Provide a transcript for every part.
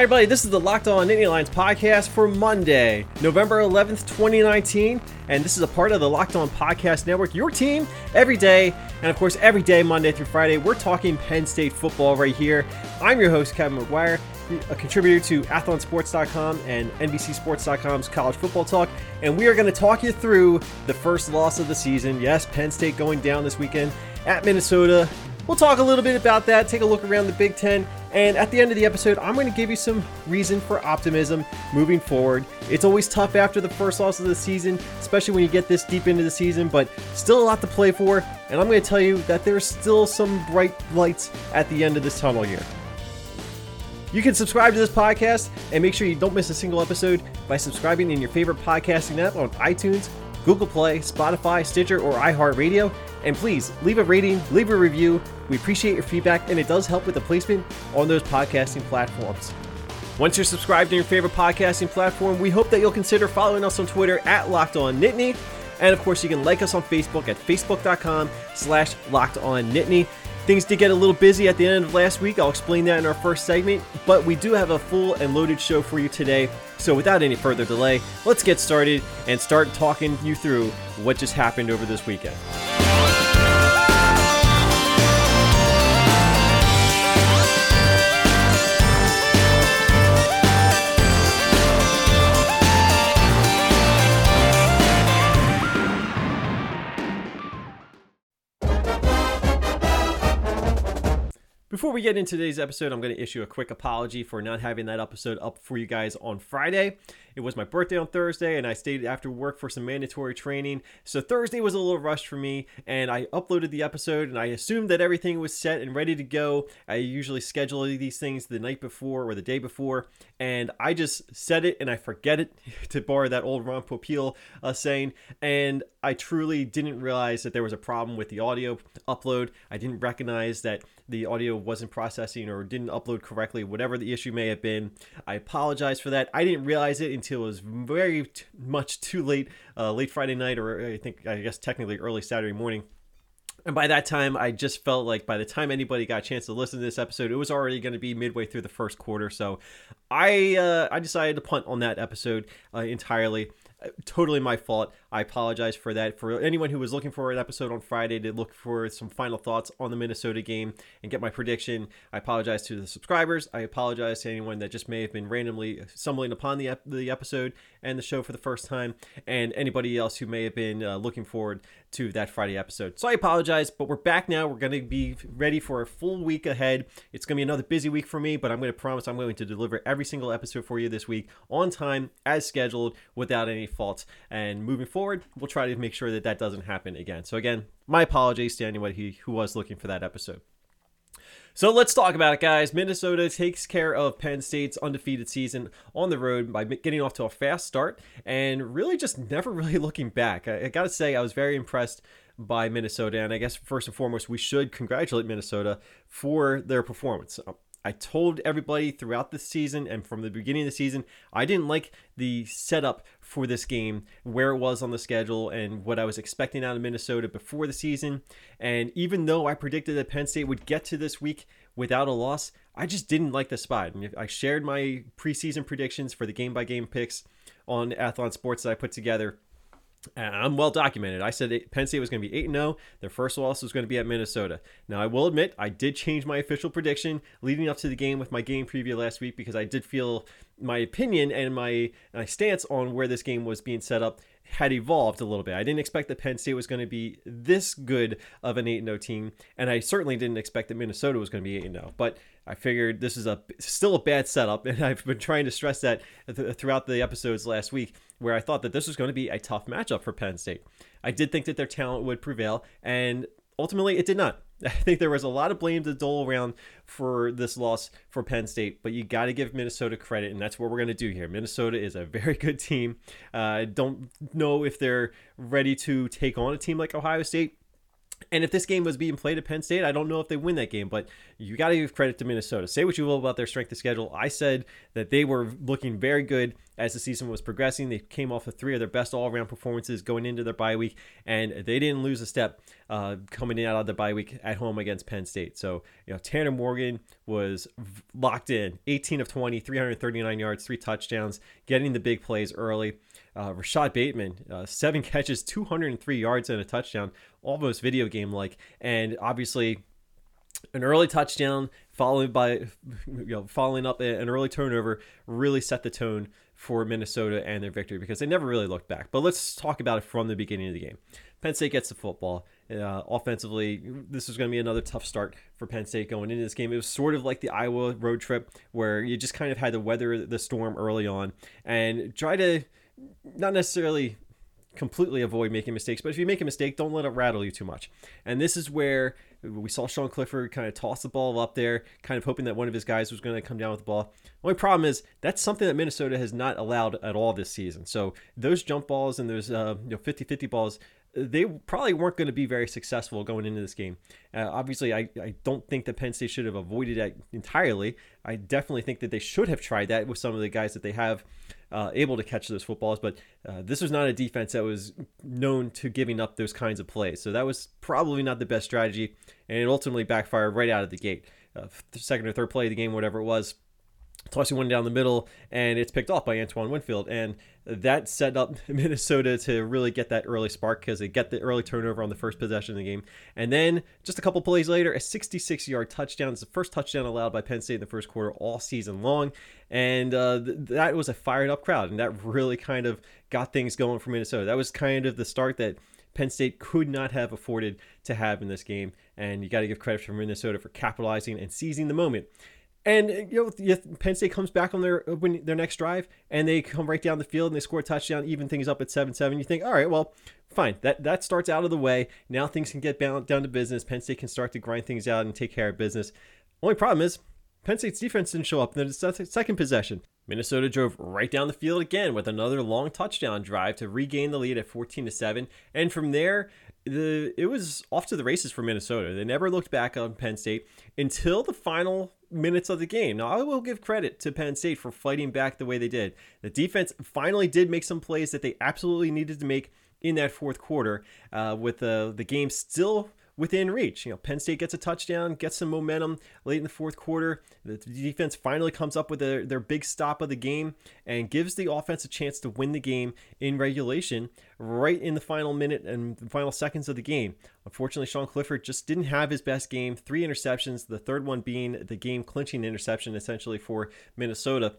Hi, everybody. This is the Locked On Nittany Lions podcast for Monday, November 11th, 2019. And this is a part of the Locked On Podcast Network, your team every day. And of course, every day, Monday through Friday, we're talking Penn State football right here. I'm your host, Kevin McGuire, a contributor to athlonsports.com and NBCSports.com's college football talk. And we are going to talk you through the first loss of the season. Yes, Penn State going down this weekend at Minnesota. We'll talk a little bit about that, take a look around the Big Ten, and at the end of the episode, I'm going to give you some reason for optimism moving forward. It's always tough after the first loss of the season, especially when you get this deep into the season, but still a lot to play for, and I'm going to tell you that there's still some bright lights at the end of this tunnel here. You can subscribe to this podcast and make sure you don't miss a single episode by subscribing in your favorite podcasting app on iTunes, Google Play, Spotify, Stitcher, or iHeartRadio. And please leave a rating, leave a review. We appreciate your feedback, and it does help with the placement on those podcasting platforms. Once you're subscribed to your favorite podcasting platform, we hope that you'll consider following us on Twitter at Locked On Nittany. And of course, you can like us on Facebook at facebook.com slash locked on Nittany. Things did get a little busy at the end of last week. I'll explain that in our first segment, but we do have a full and loaded show for you today. So without any further delay, let's get started and start talking you through what just happened over this weekend. Before we get into today's episode, I'm going to issue a quick apology for not having that episode up for you guys on Friday. It was my birthday on Thursday, and I stayed after work for some mandatory training. So Thursday was a little rushed for me, and I uploaded the episode, and I assumed that everything was set and ready to go. I usually schedule these things the night before or the day before, and I just said it and I forget it, to borrow that old Ron Popeil uh, saying. And I truly didn't realize that there was a problem with the audio upload. I didn't recognize that the audio wasn't processing or didn't upload correctly, whatever the issue may have been. I apologize for that. I didn't realize it until it was very t- much too late, uh, late Friday night, or I think, I guess technically early Saturday morning. And by that time, I just felt like by the time anybody got a chance to listen to this episode, it was already going to be midway through the first quarter. So I uh, I decided to punt on that episode uh, entirely totally my fault. I apologize for that. For anyone who was looking for an episode on Friday to look for some final thoughts on the Minnesota game and get my prediction, I apologize to the subscribers. I apologize to anyone that just may have been randomly stumbling upon the the episode and the show for the first time, and anybody else who may have been uh, looking forward to that Friday episode. So I apologize, but we're back now. We're going to be ready for a full week ahead. It's going to be another busy week for me, but I'm going to promise I'm going to deliver every single episode for you this week on time, as scheduled, without any faults. And moving forward, we'll try to make sure that that doesn't happen again. So again, my apologies to anyone who, who was looking for that episode. So let's talk about it, guys. Minnesota takes care of Penn State's undefeated season on the road by getting off to a fast start and really just never really looking back. I, I got to say, I was very impressed by Minnesota. And I guess first and foremost, we should congratulate Minnesota for their performance. I told everybody throughout the season and from the beginning of the season, I didn't like the setup for this game, where it was on the schedule, and what I was expecting out of Minnesota before the season. And even though I predicted that Penn State would get to this week without a loss, I just didn't like the spot. I shared my preseason predictions for the game by game picks on Athlon Sports that I put together and I'm well documented. I said Penn State was going to be 8 0. Their first loss was going to be at Minnesota. Now, I will admit, I did change my official prediction leading up to the game with my game preview last week because I did feel my opinion and my, my stance on where this game was being set up had evolved a little bit. I didn't expect that Penn State was going to be this good of an 8 0 team, and I certainly didn't expect that Minnesota was going to be 8 0. But I figured this is a still a bad setup, and I've been trying to stress that th- throughout the episodes last week, where I thought that this was going to be a tough matchup for Penn State. I did think that their talent would prevail, and ultimately it did not. I think there was a lot of blame to dole around for this loss for Penn State, but you got to give Minnesota credit, and that's what we're going to do here. Minnesota is a very good team. I uh, don't know if they're ready to take on a team like Ohio State. And if this game was being played at Penn State, I don't know if they win that game, but you got to give credit to Minnesota. Say what you will about their strength of schedule. I said that they were looking very good as the season was progressing. They came off of three of their best all around performances going into their bye week, and they didn't lose a step uh, coming in out of the bye week at home against Penn State. So, you know, Tanner Morgan was locked in 18 of 20, 339 yards, three touchdowns, getting the big plays early. Uh, Rashod Bateman, uh, seven catches, 203 yards and a touchdown, almost video game like. And obviously, an early touchdown followed by, you know, following up an early turnover really set the tone for Minnesota and their victory because they never really looked back. But let's talk about it from the beginning of the game. Penn State gets the football. Uh, offensively, this is going to be another tough start for Penn State going into this game. It was sort of like the Iowa road trip where you just kind of had to weather the storm early on and try to not necessarily completely avoid making mistakes, but if you make a mistake, don't let it rattle you too much. And this is where we saw Sean Clifford kind of toss the ball up there, kind of hoping that one of his guys was going to come down with the ball. Only problem is that's something that Minnesota has not allowed at all this season. So those jump balls and those uh, you know 50-50 balls, they probably weren't going to be very successful going into this game. Uh, obviously, I, I don't think that Penn State should have avoided that entirely. I definitely think that they should have tried that with some of the guys that they have uh, able to catch those footballs. But uh, this was not a defense that was known to giving up those kinds of plays. So that was probably not the best strategy, and it ultimately backfired right out of the gate. Uh, second or third play of the game, whatever it was, tossing one down the middle, and it's picked off by Antoine Winfield. And that set up Minnesota to really get that early spark because they get the early turnover on the first possession of the game. And then just a couple plays later, a 66 yard touchdown. It's the first touchdown allowed by Penn State in the first quarter all season long. And uh, th- that was a fired up crowd. And that really kind of got things going for Minnesota. That was kind of the start that. Penn State could not have afforded to have in this game, and you got to give credit to Minnesota for capitalizing and seizing the moment. And uh, you know, Penn State comes back on their uh, when their next drive, and they come right down the field and they score a touchdown, even things up at seven seven. You think, all right, well, fine, that that starts out of the way. Now things can get down down to business. Penn State can start to grind things out and take care of business. Only problem is Penn State's defense didn't show up in the second possession. Minnesota drove right down the field again with another long touchdown drive to regain the lead at 14 to 7. And from there, the it was off to the races for Minnesota. They never looked back on Penn State until the final minutes of the game. Now, I will give credit to Penn State for fighting back the way they did. The defense finally did make some plays that they absolutely needed to make in that fourth quarter, uh, with the the game still within reach. You know, Penn State gets a touchdown, gets some momentum late in the fourth quarter. The defense finally comes up with their, their big stop of the game and gives the offense a chance to win the game in regulation right in the final minute and final seconds of the game. Unfortunately, Sean Clifford just didn't have his best game. Three interceptions, the third one being the game clinching interception essentially for Minnesota.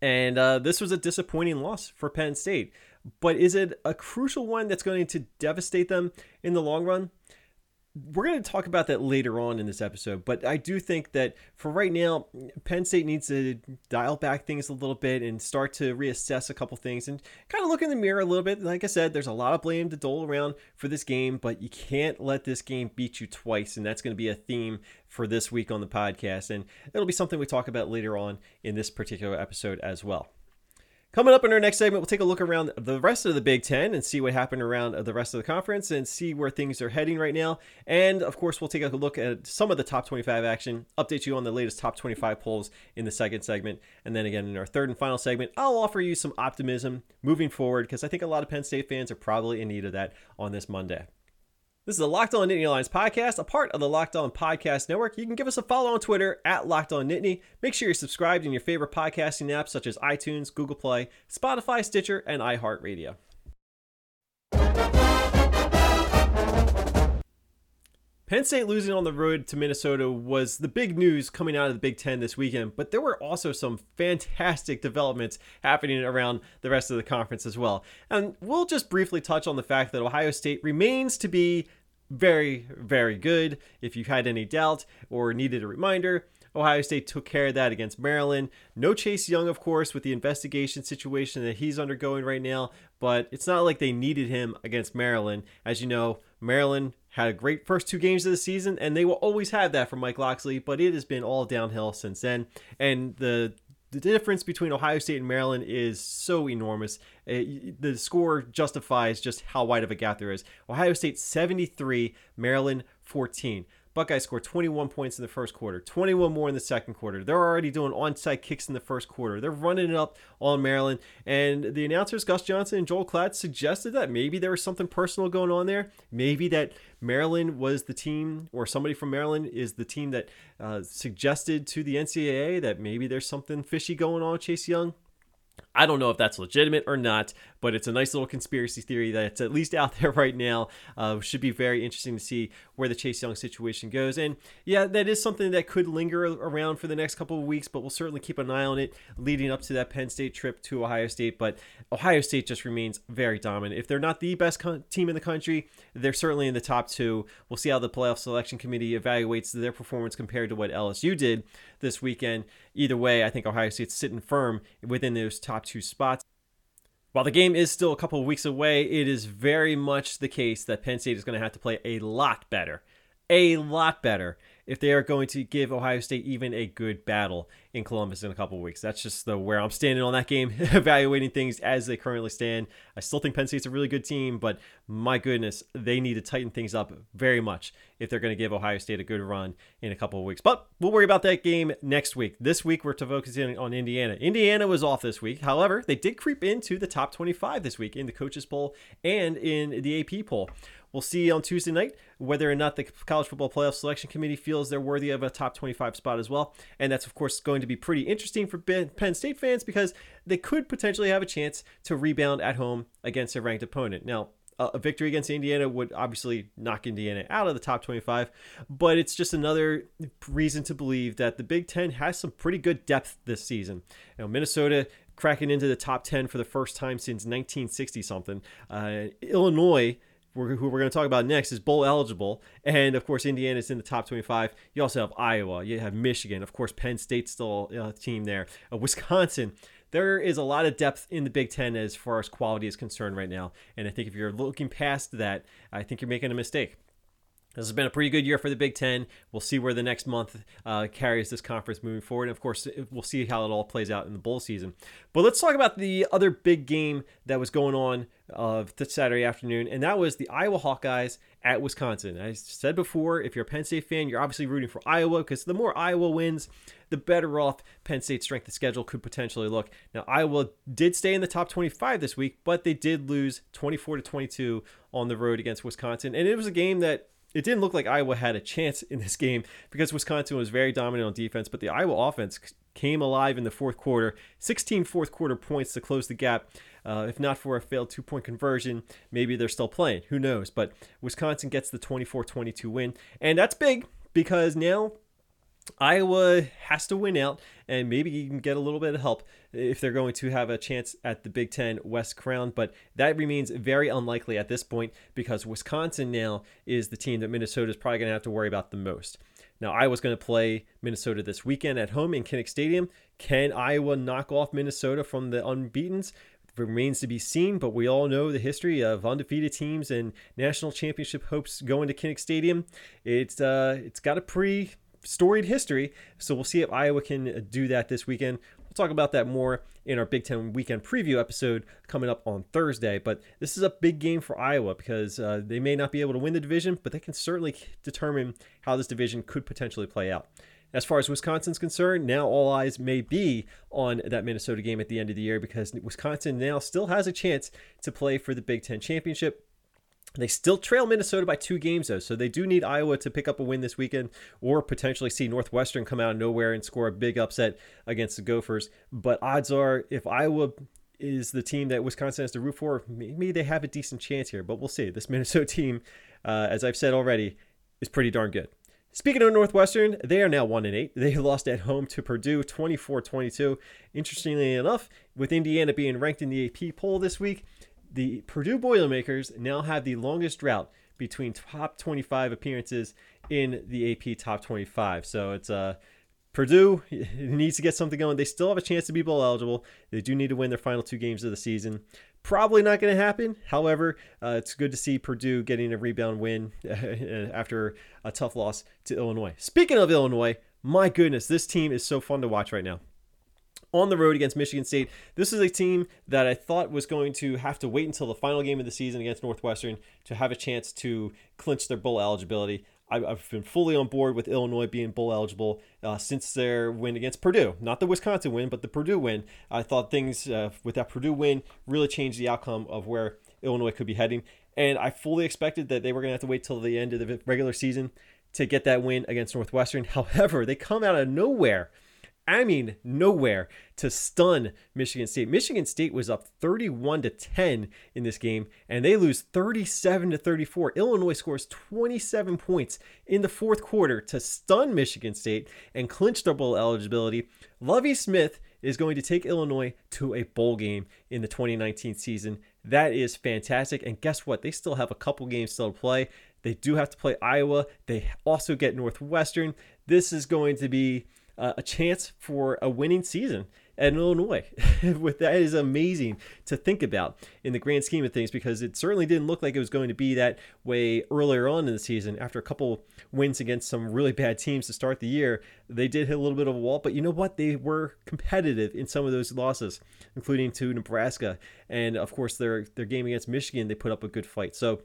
And uh, this was a disappointing loss for Penn State. But is it a crucial one that's going to devastate them in the long run? We're going to talk about that later on in this episode, but I do think that for right now, Penn State needs to dial back things a little bit and start to reassess a couple things and kind of look in the mirror a little bit. Like I said, there's a lot of blame to dole around for this game, but you can't let this game beat you twice, and that's going to be a theme for this week on the podcast. And it'll be something we talk about later on in this particular episode as well. Coming up in our next segment, we'll take a look around the rest of the Big Ten and see what happened around the rest of the conference and see where things are heading right now. And of course, we'll take a look at some of the top 25 action, update you on the latest top 25 polls in the second segment. And then again, in our third and final segment, I'll offer you some optimism moving forward because I think a lot of Penn State fans are probably in need of that on this Monday. This is the Locked On Nittany Lions podcast, a part of the Locked On Podcast Network. You can give us a follow on Twitter at Locked On Nittany. Make sure you're subscribed in your favorite podcasting apps such as iTunes, Google Play, Spotify, Stitcher, and iHeartRadio. Penn State losing on the road to Minnesota was the big news coming out of the Big Ten this weekend, but there were also some fantastic developments happening around the rest of the conference as well. And we'll just briefly touch on the fact that Ohio State remains to be very, very good. If you had any doubt or needed a reminder, Ohio State took care of that against Maryland. No Chase Young, of course, with the investigation situation that he's undergoing right now, but it's not like they needed him against Maryland. As you know, Maryland had a great first two games of the season, and they will always have that from Mike Locksley, but it has been all downhill since then. And the the difference between Ohio State and Maryland is so enormous. It, the score justifies just how wide of a gap there is. Ohio State 73, Maryland 14. Buckeyes score 21 points in the first quarter, 21 more in the second quarter. They're already doing onside kicks in the first quarter. They're running it up on Maryland. And the announcers, Gus Johnson and Joel Klatt, suggested that maybe there was something personal going on there. Maybe that Maryland was the team, or somebody from Maryland is the team that uh, suggested to the NCAA that maybe there's something fishy going on with Chase Young. I don't know if that's legitimate or not, but it's a nice little conspiracy theory that's at least out there right now. Uh, should be very interesting to see where the Chase Young situation goes. And yeah, that is something that could linger around for the next couple of weeks, but we'll certainly keep an eye on it leading up to that Penn State trip to Ohio State. But Ohio State just remains very dominant. If they're not the best team in the country, they're certainly in the top two. We'll see how the playoff selection committee evaluates their performance compared to what LSU did this weekend. Either way, I think Ohio State's sitting firm within those top two spots. While the game is still a couple weeks away, it is very much the case that Penn State is going to have to play a lot better, a lot better if they are going to give Ohio State even a good battle in Columbus in a couple weeks. That's just the where I'm standing on that game, evaluating things as they currently stand. I still think Penn State's a really good team, but my goodness, they need to tighten things up very much if they're going to give Ohio State a good run in a couple of weeks. But we'll worry about that game next week. This week we're to focusing on Indiana. Indiana was off this week. However, they did creep into the top 25 this week in the coaches poll and in the AP poll. We'll see on Tuesday night whether or not the College Football Playoff Selection Committee feels they're worthy of a top 25 spot as well. And that's, of course, going to be pretty interesting for Penn State fans because they could potentially have a chance to rebound at home against a ranked opponent. Now, a victory against Indiana would obviously knock Indiana out of the top 25, but it's just another reason to believe that the Big Ten has some pretty good depth this season. You know, Minnesota cracking into the top 10 for the first time since 1960 something. Uh, Illinois who we're going to talk about next, is bowl eligible. And of course, Indiana is in the top 25. You also have Iowa. You have Michigan. Of course, Penn State's still a team there. Uh, Wisconsin. There is a lot of depth in the Big Ten as far as quality is concerned right now. And I think if you're looking past that, I think you're making a mistake. This has been a pretty good year for the Big Ten. We'll see where the next month uh, carries this conference moving forward. And of course, we'll see how it all plays out in the bowl season. But let's talk about the other big game that was going on uh, this Saturday afternoon, and that was the Iowa Hawkeyes at Wisconsin. I said before, if you're a Penn State fan, you're obviously rooting for Iowa because the more Iowa wins, the better off Penn State's strength of schedule could potentially look. Now, Iowa did stay in the top 25 this week, but they did lose 24 to 22 on the road against Wisconsin, and it was a game that it didn't look like Iowa had a chance in this game because Wisconsin was very dominant on defense, but the Iowa offense came alive in the fourth quarter. 16 fourth quarter points to close the gap. Uh, if not for a failed two point conversion, maybe they're still playing. Who knows? But Wisconsin gets the 24 22 win. And that's big because now Iowa has to win out, and maybe you can get a little bit of help if they're going to have a chance at the Big Ten West crown. But that remains very unlikely at this point because Wisconsin now is the team that Minnesota is probably going to have to worry about the most. Now, Iowa's going to play Minnesota this weekend at home in Kinnick Stadium. Can Iowa knock off Minnesota from the unbeatens? remains to be seen, but we all know the history of undefeated teams and national championship hopes going to Kinnick Stadium. It's uh, it's got a pretty storied history. So we'll see if Iowa can uh, do that this weekend. Talk about that more in our Big Ten weekend preview episode coming up on Thursday. But this is a big game for Iowa because uh, they may not be able to win the division, but they can certainly determine how this division could potentially play out. As far as Wisconsin's concerned, now all eyes may be on that Minnesota game at the end of the year because Wisconsin now still has a chance to play for the Big Ten championship. They still trail Minnesota by two games, though, so they do need Iowa to pick up a win this weekend or potentially see Northwestern come out of nowhere and score a big upset against the Gophers. But odds are, if Iowa is the team that Wisconsin has to root for, maybe they have a decent chance here, but we'll see. This Minnesota team, uh, as I've said already, is pretty darn good. Speaking of Northwestern, they are now 1 and 8. They lost at home to Purdue 24-22. Interestingly enough, with Indiana being ranked in the AP poll this week, the Purdue Boilermakers now have the longest drought between top 25 appearances in the AP top 25. So it's uh Purdue needs to get something going. They still have a chance to be bowl eligible. They do need to win their final two games of the season. Probably not going to happen. However, uh, it's good to see Purdue getting a rebound win after a tough loss to Illinois. Speaking of Illinois, my goodness, this team is so fun to watch right now on the road against Michigan State. This is a team that I thought was going to have to wait until the final game of the season against Northwestern to have a chance to clinch their bowl eligibility. I've been fully on board with Illinois being bowl eligible uh, since their win against Purdue. Not the Wisconsin win, but the Purdue win. I thought things uh, with that Purdue win really changed the outcome of where Illinois could be heading. And I fully expected that they were going to have to wait till the end of the regular season to get that win against Northwestern. However, they come out of nowhere I mean, nowhere to stun Michigan State. Michigan State was up 31 to 10 in this game, and they lose 37 to 34. Illinois scores 27 points in the fourth quarter to stun Michigan State and clinch their bowl eligibility. Lovie Smith is going to take Illinois to a bowl game in the 2019 season. That is fantastic. And guess what? They still have a couple games still to play. They do have to play Iowa. They also get Northwestern. This is going to be uh, a chance for a winning season at Illinois. With that is amazing to think about in the grand scheme of things because it certainly didn't look like it was going to be that way earlier on in the season. After a couple wins against some really bad teams to start the year, they did hit a little bit of a wall. But you know what? They were competitive in some of those losses, including to Nebraska, and of course their their game against Michigan. They put up a good fight. So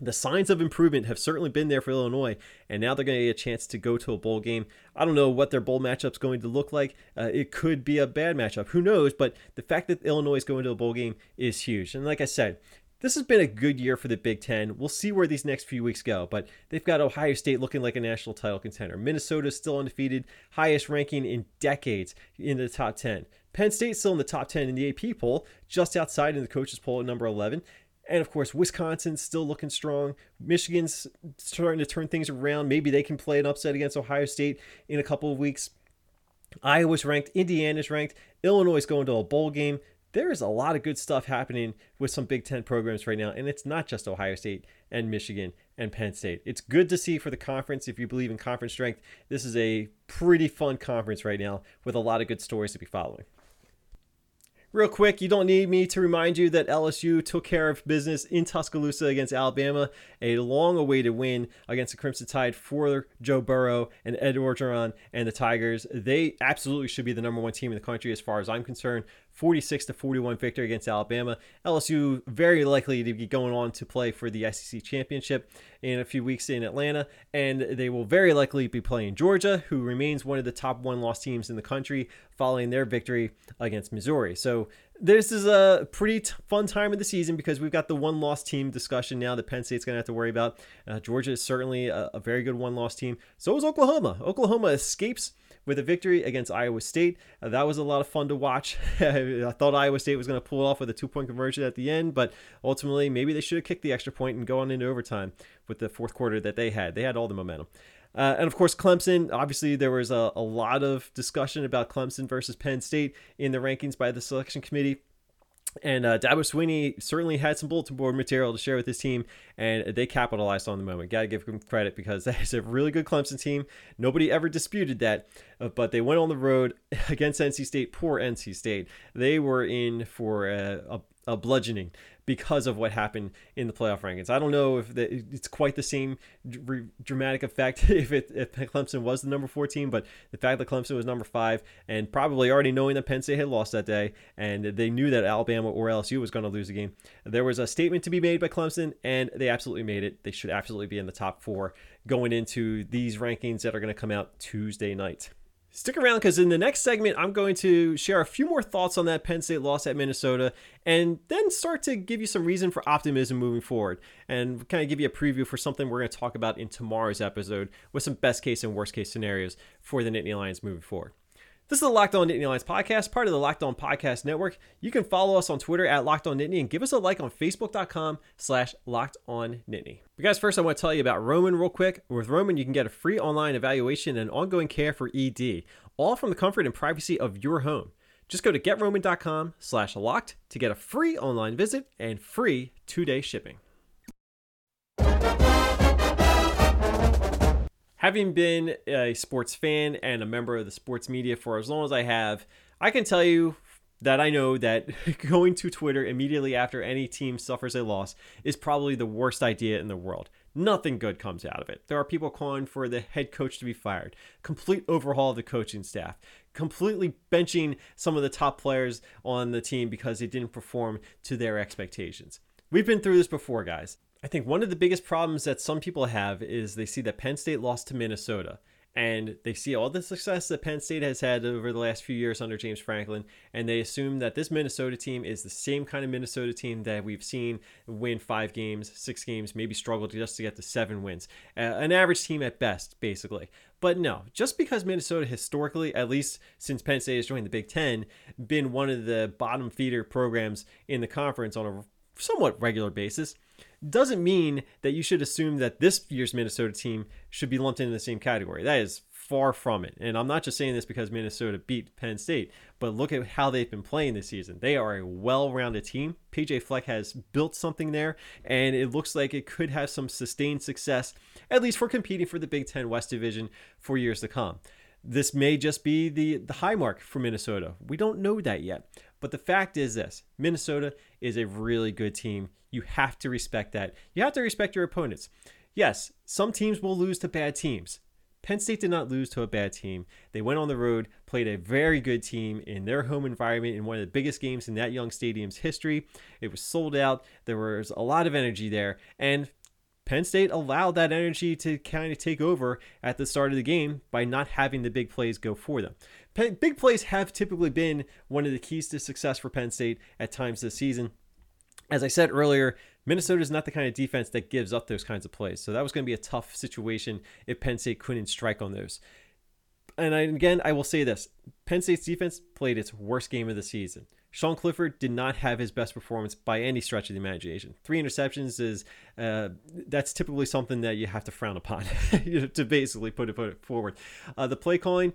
the signs of improvement have certainly been there for Illinois, and now they're going to get a chance to go to a bowl game. I don't know what their bowl matchup's going to look like. Uh, it could be a bad matchup. Who knows? But the fact that Illinois is going to a bowl game is huge. And like I said, this has been a good year for the Big Ten. We'll see where these next few weeks go, but they've got Ohio State looking like a national title contender. Minnesota is still undefeated, highest ranking in decades in the top 10. Penn State still in the top 10 in the AP poll, just outside in the coaches poll at number 11. And of course, Wisconsin's still looking strong. Michigan's starting to turn things around. Maybe they can play an upset against Ohio State in a couple of weeks. Iowa's ranked, Indiana's ranked, Illinois is going to a bowl game. There is a lot of good stuff happening with some Big Ten programs right now, and it's not just Ohio State and Michigan and Penn State. It's good to see for the conference if you believe in conference strength. This is a pretty fun conference right now with a lot of good stories to be following. Real quick, you don't need me to remind you that LSU took care of business in Tuscaloosa against Alabama, a long awaited win against the Crimson Tide for Joe Burrow and Ed Orgeron and the Tigers. They absolutely should be the number one team in the country as far as I'm concerned. 46 to 41 victory against Alabama. LSU very likely to be going on to play for the SEC championship in a few weeks in Atlanta, and they will very likely be playing Georgia, who remains one of the top one loss teams in the country following their victory against Missouri. So this is a pretty t- fun time of the season because we've got the one loss team discussion now that Penn State's going to have to worry about. Uh, Georgia is certainly a, a very good one loss team. So is Oklahoma. Oklahoma escapes with a victory against Iowa State. Uh, that was a lot of fun to watch. I thought Iowa State was going to pull off with a two point conversion at the end, but ultimately, maybe they should have kicked the extra point and gone into overtime with the fourth quarter that they had. They had all the momentum. Uh, and of course, Clemson. Obviously, there was a, a lot of discussion about Clemson versus Penn State in the rankings by the selection committee. And uh, Dabo Swinney certainly had some bulletin board material to share with his team, and they capitalized on the moment. Got to give them credit because that is a really good Clemson team. Nobody ever disputed that, uh, but they went on the road against NC State. Poor NC State. They were in for a, a, a bludgeoning because of what happened in the playoff rankings. I don't know if the, it's quite the same dr- dramatic effect if, it, if Clemson was the number four team, but the fact that Clemson was number five and probably already knowing that Penn State had lost that day and they knew that Alabama or LSU was going to lose the game, there was a statement to be made by Clemson and they absolutely made it. They should absolutely be in the top four going into these rankings that are going to come out Tuesday night. Stick around because in the next segment, I'm going to share a few more thoughts on that Penn State loss at Minnesota and then start to give you some reason for optimism moving forward and kind of give you a preview for something we're going to talk about in tomorrow's episode with some best case and worst case scenarios for the Nittany Lions moving forward. This is the Locked On Nittany Lions podcast, part of the Locked On Podcast Network. You can follow us on Twitter at Locked On Nittany and give us a like on Facebook.com slash Locked On Nittany. But guys, first I want to tell you about Roman real quick. With Roman, you can get a free online evaluation and ongoing care for ED, all from the comfort and privacy of your home. Just go to getroman.com slash locked to get a free online visit and free two-day shipping. Having been a sports fan and a member of the sports media for as long as I have, I can tell you that I know that going to Twitter immediately after any team suffers a loss is probably the worst idea in the world. Nothing good comes out of it. There are people calling for the head coach to be fired, complete overhaul of the coaching staff, completely benching some of the top players on the team because they didn't perform to their expectations. We've been through this before, guys. I think one of the biggest problems that some people have is they see that Penn State lost to Minnesota and they see all the success that Penn State has had over the last few years under James Franklin, and they assume that this Minnesota team is the same kind of Minnesota team that we've seen win five games, six games, maybe struggle just to get to seven wins. Uh, an average team at best, basically. But no, just because Minnesota historically, at least since Penn State has joined the Big Ten, been one of the bottom feeder programs in the conference on a somewhat regular basis, doesn't mean that you should assume that this year's Minnesota team should be lumped into the same category. That is far from it. And I'm not just saying this because Minnesota beat Penn State, but look at how they've been playing this season. They are a well rounded team. PJ Fleck has built something there, and it looks like it could have some sustained success, at least for competing for the Big Ten West Division for years to come. This may just be the, the high mark for Minnesota. We don't know that yet. But the fact is this Minnesota is a really good team. You have to respect that. You have to respect your opponents. Yes, some teams will lose to bad teams. Penn State did not lose to a bad team. They went on the road, played a very good team in their home environment in one of the biggest games in that young stadium's history. It was sold out. There was a lot of energy there. And Penn State allowed that energy to kind of take over at the start of the game by not having the big plays go for them. Big plays have typically been one of the keys to success for Penn State at times this season. As I said earlier, Minnesota is not the kind of defense that gives up those kinds of plays. So that was going to be a tough situation if Penn State couldn't strike on those. And I, again, I will say this Penn State's defense played its worst game of the season. Sean Clifford did not have his best performance by any stretch of the imagination. Three interceptions is uh, that's typically something that you have to frown upon to basically put it, put it forward. Uh, the play calling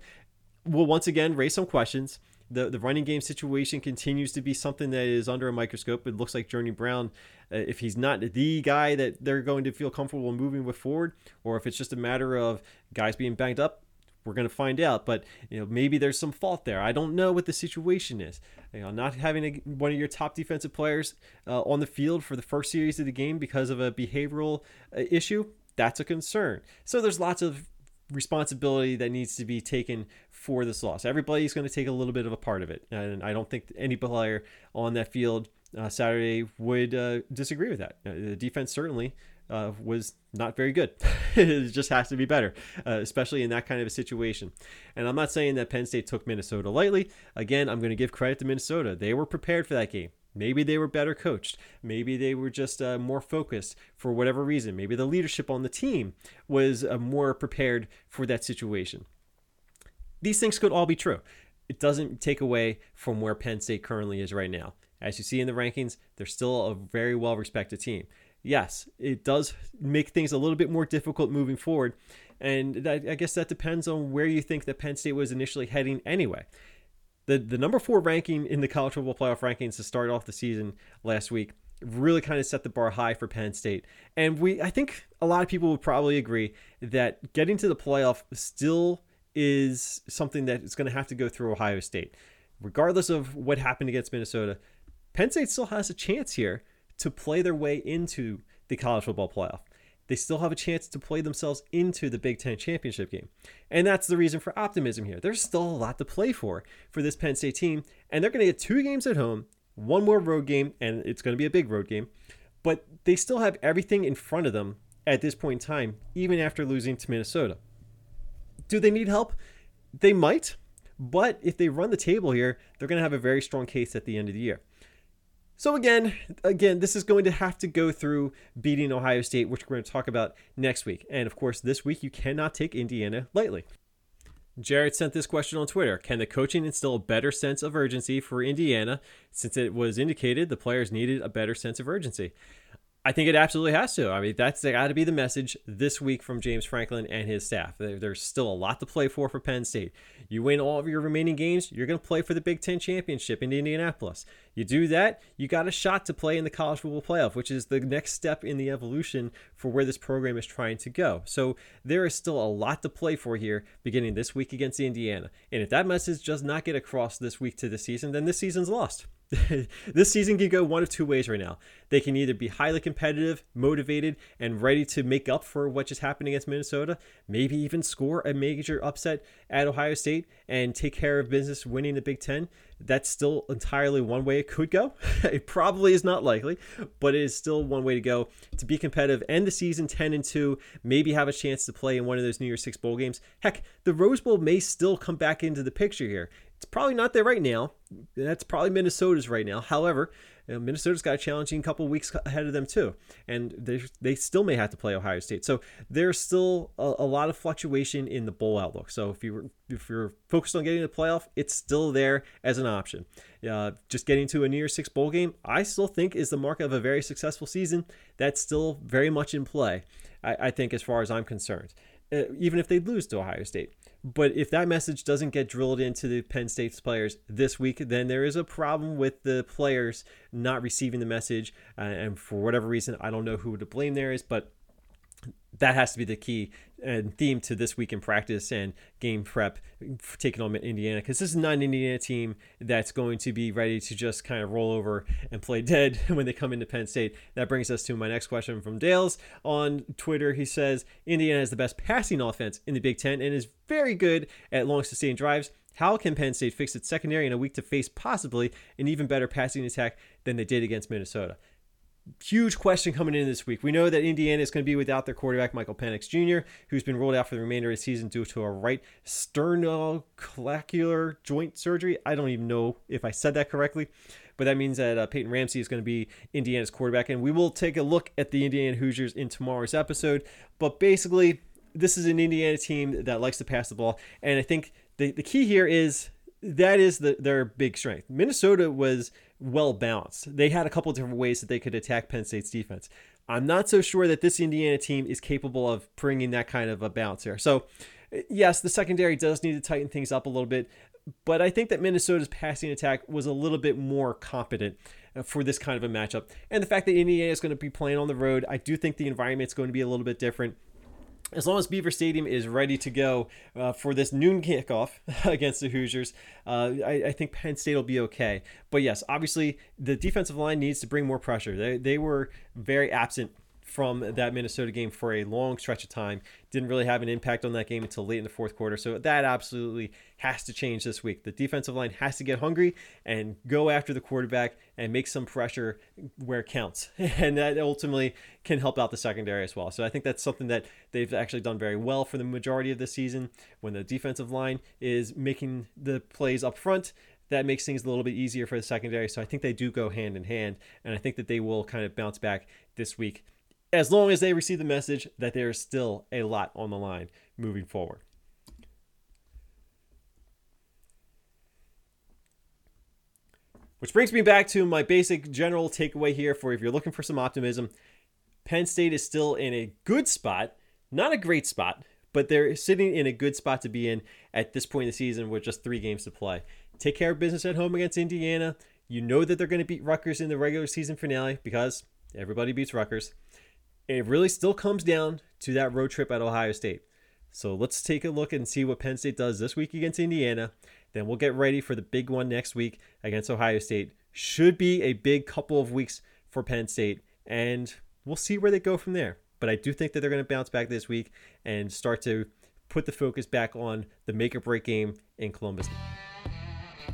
will once again raise some questions. The, the running game situation continues to be something that is under a microscope. It looks like Journey Brown, uh, if he's not the guy that they're going to feel comfortable moving with forward, or if it's just a matter of guys being banged up, we're going to find out. But you know, maybe there's some fault there. I don't know what the situation is. You know, not having a, one of your top defensive players uh, on the field for the first series of the game because of a behavioral uh, issue, that's a concern. So there's lots of responsibility that needs to be taken for this loss. Everybody's going to take a little bit of a part of it, and I don't think any player on that field uh, Saturday would uh, disagree with that. Uh, the defense certainly uh, was not very good. it just has to be better, uh, especially in that kind of a situation. And I'm not saying that Penn State took Minnesota lightly. Again, I'm going to give credit to Minnesota. They were prepared for that game. Maybe they were better coached. Maybe they were just uh, more focused for whatever reason. Maybe the leadership on the team was uh, more prepared for that situation. These things could all be true. It doesn't take away from where Penn State currently is right now. As you see in the rankings, they're still a very well respected team. Yes, it does make things a little bit more difficult moving forward. And I guess that depends on where you think that Penn State was initially heading anyway the the number four ranking in the college football playoff rankings to start off the season last week really kind of set the bar high for Penn State. And we I think a lot of people would probably agree that getting to the playoff still is something that is going to have to go through Ohio State. Regardless of what happened against Minnesota, Penn State still has a chance here to play their way into the college football playoff they still have a chance to play themselves into the Big Ten championship game. And that's the reason for optimism here. There's still a lot to play for for this Penn State team, and they're going to get two games at home, one more road game, and it's going to be a big road game. But they still have everything in front of them at this point in time, even after losing to Minnesota. Do they need help? They might, but if they run the table here, they're going to have a very strong case at the end of the year. So again, again, this is going to have to go through beating Ohio State, which we're going to talk about next week. And of course, this week you cannot take Indiana lightly. Jared sent this question on Twitter. Can the coaching instill a better sense of urgency for Indiana since it was indicated the players needed a better sense of urgency? I think it absolutely has to. I mean, that's got to be the message this week from James Franklin and his staff. There's still a lot to play for for Penn State. You win all of your remaining games, you're going to play for the Big Ten championship in Indianapolis. You do that, you got a shot to play in the college football playoff, which is the next step in the evolution for where this program is trying to go. So there is still a lot to play for here, beginning this week against Indiana. And if that message does not get across this week to the season, then this season's lost. this season can go one of two ways right now. They can either be highly competitive, motivated, and ready to make up for what just happened against Minnesota, maybe even score a major upset at Ohio State and take care of business winning the Big Ten. That's still entirely one way it could go. it probably is not likely, but it is still one way to go to be competitive, end the season 10 and 2, maybe have a chance to play in one of those New Year's Six bowl games. Heck, the Rose Bowl may still come back into the picture here. It's probably not there right now. That's probably Minnesota's right now. However, Minnesota's got a challenging couple weeks ahead of them too, and they they still may have to play Ohio State. So there's still a, a, lot of fluctuation in the bowl outlook. So if you if you're focused on getting the playoff, it's still there as an option. Uh, just getting to a New Year's Six bowl game, I still think is the mark of a very successful season. That's still very much in play. I, I think, as far as I'm concerned, uh, even if they lose to Ohio State. But if that message doesn't get drilled into the Penn State's players this week, then there is a problem with the players not receiving the message. Uh, and for whatever reason, I don't know who to blame there is, but that has to be the key and theme to this week in practice and game prep taking on Indiana because this is not an Indiana team that's going to be ready to just kind of roll over and play dead when they come into Penn State. That brings us to my next question from Dales on Twitter. He says Indiana is the best passing offense in the Big Ten and is very good at long sustained drives. How can Penn State fix its secondary in a week to face possibly an even better passing attack than they did against Minnesota? Huge question coming in this week. We know that Indiana is going to be without their quarterback, Michael Penix Jr., who's been ruled out for the remainder of the season due to a right sternoclavicular joint surgery. I don't even know if I said that correctly, but that means that uh, Peyton Ramsey is going to be Indiana's quarterback. And we will take a look at the Indiana Hoosiers in tomorrow's episode. But basically, this is an Indiana team that likes to pass the ball. And I think the, the key here is that is the, their big strength. Minnesota was well balanced. They had a couple different ways that they could attack Penn State's defense. I'm not so sure that this Indiana team is capable of bringing that kind of a balance here. So, yes, the secondary does need to tighten things up a little bit, but I think that Minnesota's passing attack was a little bit more competent uh, for this kind of a matchup. And the fact that Indiana is going to be playing on the road, I do think the environment is going to be a little bit different as long as Beaver Stadium is ready to go uh, for this noon kickoff against the Hoosiers, uh, I, I, think Penn State will be okay. But yes, obviously the defensive line needs to bring more pressure. They, they were very absent from that Minnesota game for a long stretch of time. Didn't really have an impact on that game until late in the fourth quarter. So that absolutely has to change this week. The defensive line has to get hungry and go after the quarterback and make some pressure where it counts. And that ultimately can help out the secondary as well. So I think that's something that they've actually done very well for the majority of the season. When the defensive line is making the plays up front, that makes things a little bit easier for the secondary. So I think they do go hand in hand. And I think that they will kind of bounce back this week as long as they receive the message that there is still a lot on the line moving forward. Which brings me back to my basic general takeaway here for if you're looking for some optimism, Penn State is still in a good spot, not a great spot, but they're sitting in a good spot to be in at this point in the season with just three games to play. Take care of business at home against Indiana. You know that they're going to beat Rutgers in the regular season finale because everybody beats Rutgers it really still comes down to that road trip at Ohio State. So let's take a look and see what Penn State does this week against Indiana. Then we'll get ready for the big one next week against Ohio State. Should be a big couple of weeks for Penn State, and we'll see where they go from there. But I do think that they're going to bounce back this week and start to put the focus back on the make or break game in Columbus.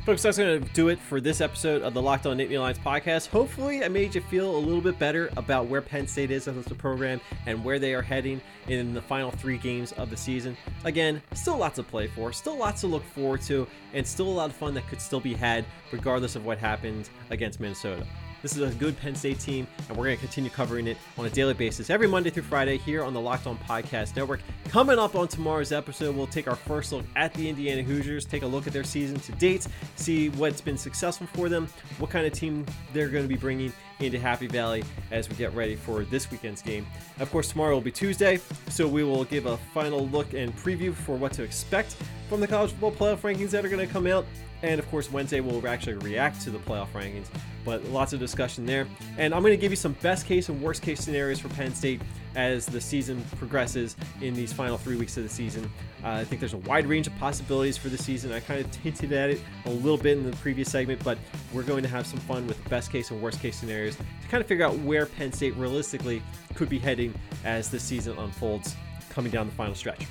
Folks, that's going to do it for this episode of the Locked On Nittany Lions podcast. Hopefully, I made you feel a little bit better about where Penn State is as a program and where they are heading in the final three games of the season. Again, still lots to play for, still lots to look forward to, and still a lot of fun that could still be had regardless of what happens against Minnesota. This is a good Penn State team, and we're going to continue covering it on a daily basis every Monday through Friday here on the Locked On Podcast Network. Coming up on tomorrow's episode, we'll take our first look at the Indiana Hoosiers, take a look at their season to date, see what's been successful for them, what kind of team they're going to be bringing into Happy Valley as we get ready for this weekend's game. Of course, tomorrow will be Tuesday, so we will give a final look and preview for what to expect from the college football playoff rankings that are going to come out. And of course, Wednesday we'll actually react to the playoff rankings, but lots of discussion there. And I'm going to give you some best case and worst case scenarios for Penn State as the season progresses in these final three weeks of the season. Uh, I think there's a wide range of possibilities for the season. I kind of hinted at it a little bit in the previous segment, but we're going to have some fun with best case and worst case scenarios to kind of figure out where Penn State realistically could be heading as the season unfolds coming down the final stretch.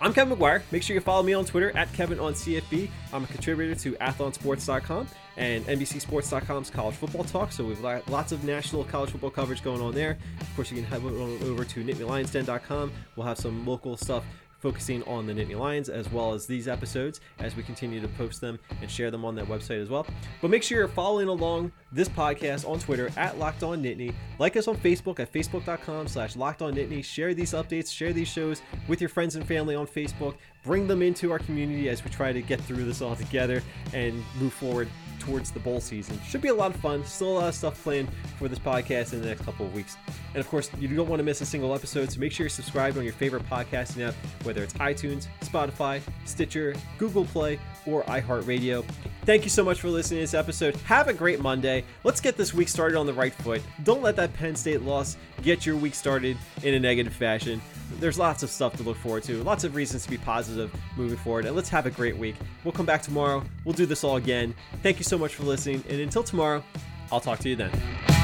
I'm Kevin McGuire. Make sure you follow me on Twitter at Kevin on CFB. I'm a contributor to athlonsports.com and NBCSports.com's college football talk. So we've got lots of national college football coverage going on there. Of course, you can head over to NittanyLionsDen.com. We'll have some local stuff focusing on the Nittany Lions as well as these episodes as we continue to post them and share them on that website as well. But make sure you're following along this podcast on Twitter at Locked On Nittany. Like us on Facebook at facebook.com slash Locked On Nittany. Share these updates, share these shows with your friends and family on Facebook. Bring them into our community as we try to get through this all together and move forward towards the bowl season. Should be a lot of fun. Still a lot of stuff planned for this podcast in the next couple of weeks. And of course, you don't want to miss a single episode, so make sure you're subscribed on your favorite podcasting app, whether it's iTunes, Spotify, Stitcher, Google Play, or iHeartRadio. Thank you so much for listening to this episode. Have a great Monday. Let's get this week started on the right foot. Don't let that Penn State loss get your week started in a negative fashion. There's lots of stuff to look forward to, lots of reasons to be positive moving forward, and let's have a great week. We'll come back tomorrow. We'll do this all again. Thank you so much for listening, and until tomorrow, I'll talk to you then.